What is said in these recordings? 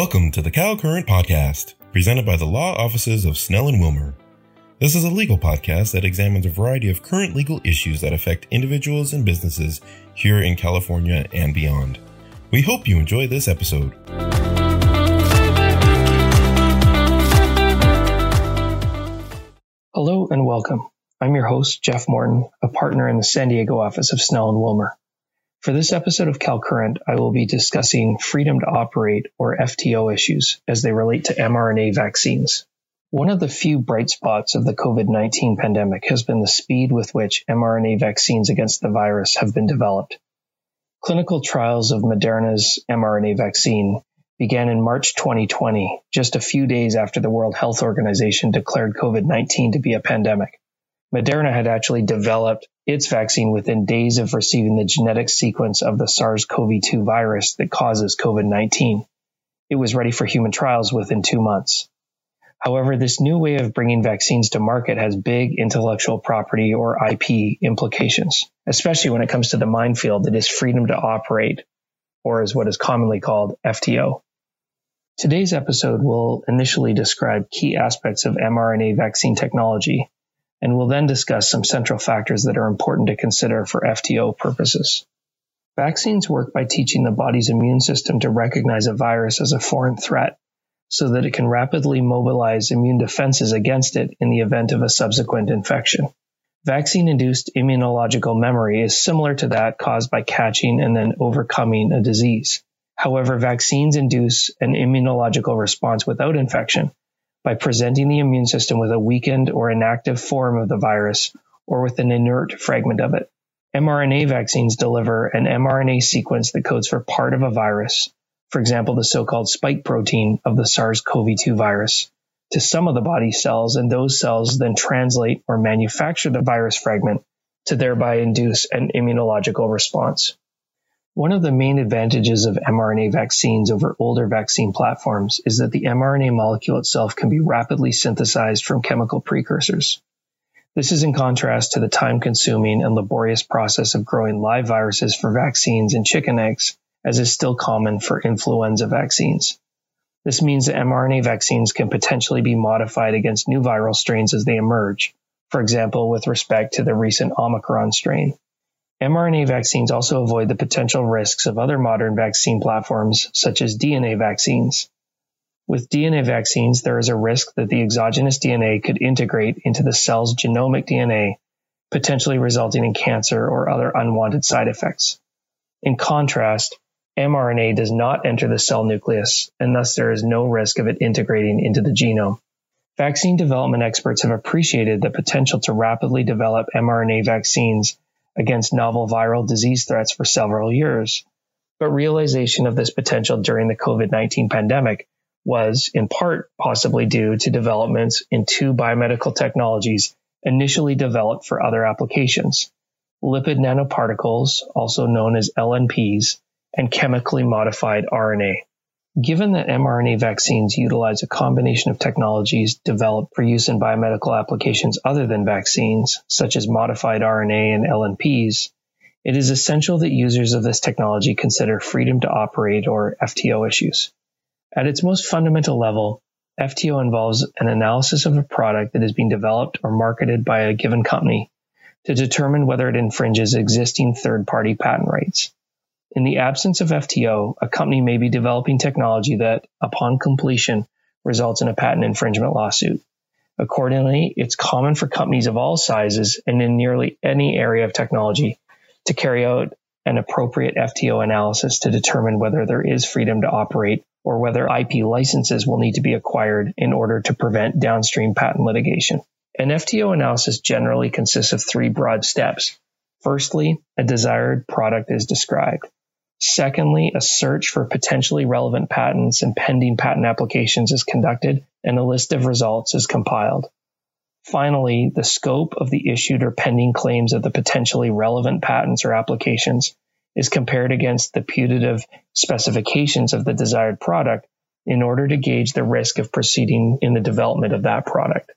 Welcome to the Cal Current Podcast, presented by the law offices of Snell and Wilmer. This is a legal podcast that examines a variety of current legal issues that affect individuals and businesses here in California and beyond. We hope you enjoy this episode. Hello and welcome. I'm your host, Jeff Morton, a partner in the San Diego office of Snell and Wilmer. For this episode of CalCurrent, I will be discussing freedom to operate or FTO issues as they relate to mRNA vaccines. One of the few bright spots of the COVID 19 pandemic has been the speed with which mRNA vaccines against the virus have been developed. Clinical trials of Moderna's mRNA vaccine began in March 2020, just a few days after the World Health Organization declared COVID 19 to be a pandemic. Moderna had actually developed its vaccine within days of receiving the genetic sequence of the SARS CoV 2 virus that causes COVID 19. It was ready for human trials within two months. However, this new way of bringing vaccines to market has big intellectual property or IP implications, especially when it comes to the minefield that is freedom to operate, or is what is commonly called FTO. Today's episode will initially describe key aspects of mRNA vaccine technology and we'll then discuss some central factors that are important to consider for FTO purposes. Vaccines work by teaching the body's immune system to recognize a virus as a foreign threat so that it can rapidly mobilize immune defenses against it in the event of a subsequent infection. Vaccine induced immunological memory is similar to that caused by catching and then overcoming a disease. However, vaccines induce an immunological response without infection by presenting the immune system with a weakened or inactive form of the virus or with an inert fragment of it. mRNA vaccines deliver an mRNA sequence that codes for part of a virus, for example, the so-called spike protein of the SARS-CoV-2 virus, to some of the body cells, and those cells then translate or manufacture the virus fragment to thereby induce an immunological response. One of the main advantages of mRNA vaccines over older vaccine platforms is that the mRNA molecule itself can be rapidly synthesized from chemical precursors. This is in contrast to the time consuming and laborious process of growing live viruses for vaccines in chicken eggs, as is still common for influenza vaccines. This means that mRNA vaccines can potentially be modified against new viral strains as they emerge, for example, with respect to the recent Omicron strain mRNA vaccines also avoid the potential risks of other modern vaccine platforms, such as DNA vaccines. With DNA vaccines, there is a risk that the exogenous DNA could integrate into the cell's genomic DNA, potentially resulting in cancer or other unwanted side effects. In contrast, mRNA does not enter the cell nucleus, and thus there is no risk of it integrating into the genome. Vaccine development experts have appreciated the potential to rapidly develop mRNA vaccines against novel viral disease threats for several years. But realization of this potential during the COVID 19 pandemic was in part possibly due to developments in two biomedical technologies initially developed for other applications lipid nanoparticles, also known as LNPs, and chemically modified RNA. Given that mRNA vaccines utilize a combination of technologies developed for use in biomedical applications other than vaccines, such as modified RNA and LNPs, it is essential that users of this technology consider freedom to operate or FTO issues. At its most fundamental level, FTO involves an analysis of a product that is being developed or marketed by a given company to determine whether it infringes existing third party patent rights. In the absence of FTO, a company may be developing technology that, upon completion, results in a patent infringement lawsuit. Accordingly, it's common for companies of all sizes and in nearly any area of technology to carry out an appropriate FTO analysis to determine whether there is freedom to operate or whether IP licenses will need to be acquired in order to prevent downstream patent litigation. An FTO analysis generally consists of three broad steps. Firstly, a desired product is described. Secondly, a search for potentially relevant patents and pending patent applications is conducted and a list of results is compiled. Finally, the scope of the issued or pending claims of the potentially relevant patents or applications is compared against the putative specifications of the desired product in order to gauge the risk of proceeding in the development of that product.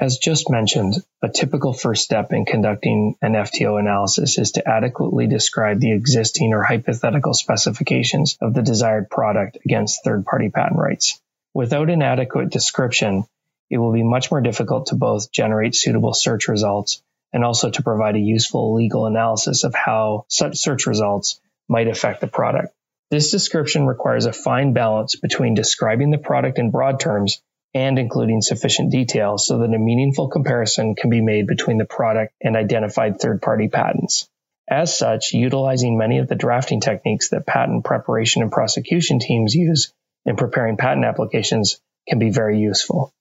As just mentioned, a typical first step in conducting an FTO analysis is to adequately describe the existing or hypothetical specifications of the desired product against third party patent rights. Without an adequate description, it will be much more difficult to both generate suitable search results and also to provide a useful legal analysis of how such search results might affect the product. This description requires a fine balance between describing the product in broad terms and including sufficient detail so that a meaningful comparison can be made between the product and identified third party patents. As such, utilizing many of the drafting techniques that patent preparation and prosecution teams use in preparing patent applications can be very useful.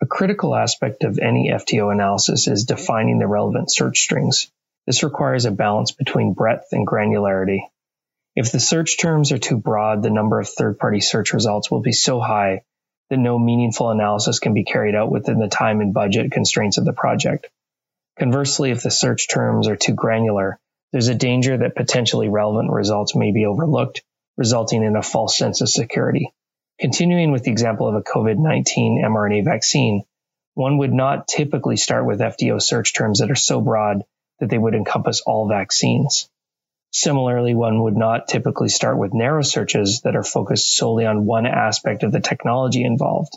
A critical aspect of any FTO analysis is defining the relevant search strings. This requires a balance between breadth and granularity. If the search terms are too broad, the number of third party search results will be so high that no meaningful analysis can be carried out within the time and budget constraints of the project. Conversely, if the search terms are too granular, there's a danger that potentially relevant results may be overlooked, resulting in a false sense of security. Continuing with the example of a COVID 19 mRNA vaccine, one would not typically start with FTO search terms that are so broad that they would encompass all vaccines. Similarly, one would not typically start with narrow searches that are focused solely on one aspect of the technology involved.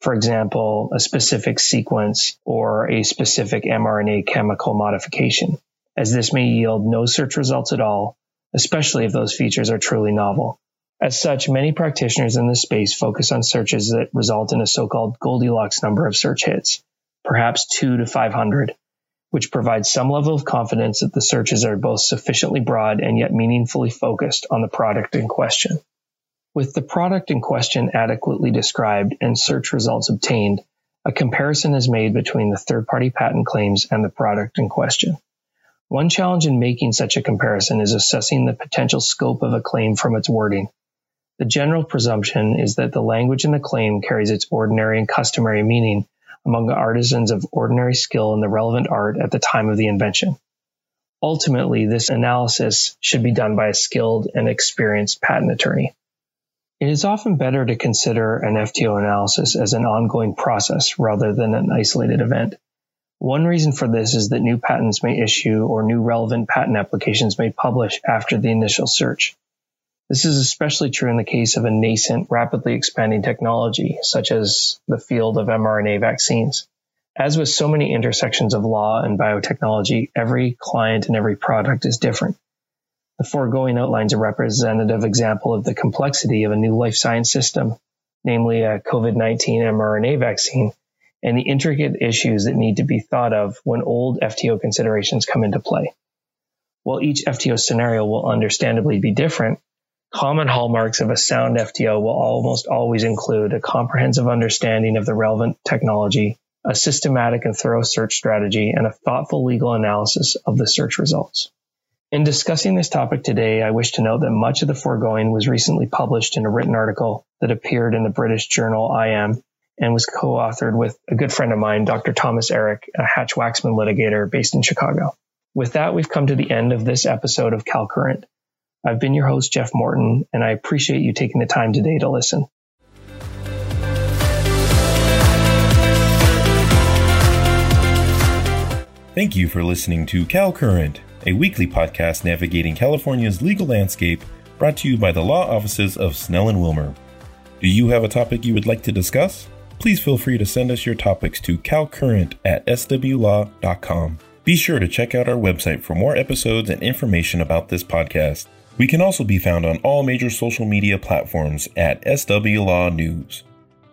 For example, a specific sequence or a specific mRNA chemical modification, as this may yield no search results at all, especially if those features are truly novel. As such, many practitioners in this space focus on searches that result in a so-called Goldilocks number of search hits, perhaps two to 500, which provides some level of confidence that the searches are both sufficiently broad and yet meaningfully focused on the product in question. With the product in question adequately described and search results obtained, a comparison is made between the third party patent claims and the product in question. One challenge in making such a comparison is assessing the potential scope of a claim from its wording. The general presumption is that the language in the claim carries its ordinary and customary meaning among artisans of ordinary skill in the relevant art at the time of the invention. Ultimately, this analysis should be done by a skilled and experienced patent attorney. It is often better to consider an FTO analysis as an ongoing process rather than an isolated event. One reason for this is that new patents may issue or new relevant patent applications may publish after the initial search. This is especially true in the case of a nascent, rapidly expanding technology, such as the field of mRNA vaccines. As with so many intersections of law and biotechnology, every client and every product is different. The foregoing outlines a representative example of the complexity of a new life science system, namely a COVID 19 mRNA vaccine, and the intricate issues that need to be thought of when old FTO considerations come into play. While each FTO scenario will understandably be different, Common hallmarks of a sound FTO will almost always include a comprehensive understanding of the relevant technology, a systematic and thorough search strategy, and a thoughtful legal analysis of the search results. In discussing this topic today, I wish to note that much of the foregoing was recently published in a written article that appeared in the British journal IM and was co-authored with a good friend of mine, Dr. Thomas Eric, a Hatch-Waxman litigator based in Chicago. With that, we've come to the end of this episode of CalCurrent. I've been your host, Jeff Morton, and I appreciate you taking the time today to listen. Thank you for listening to Cal Current, a weekly podcast navigating California's legal landscape brought to you by the law offices of Snell and Wilmer. Do you have a topic you would like to discuss? Please feel free to send us your topics to calcurrent at swlaw.com. Be sure to check out our website for more episodes and information about this podcast. We can also be found on all major social media platforms at SW Law News.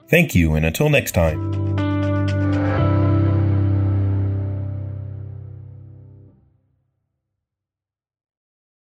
Thank you, and until next time.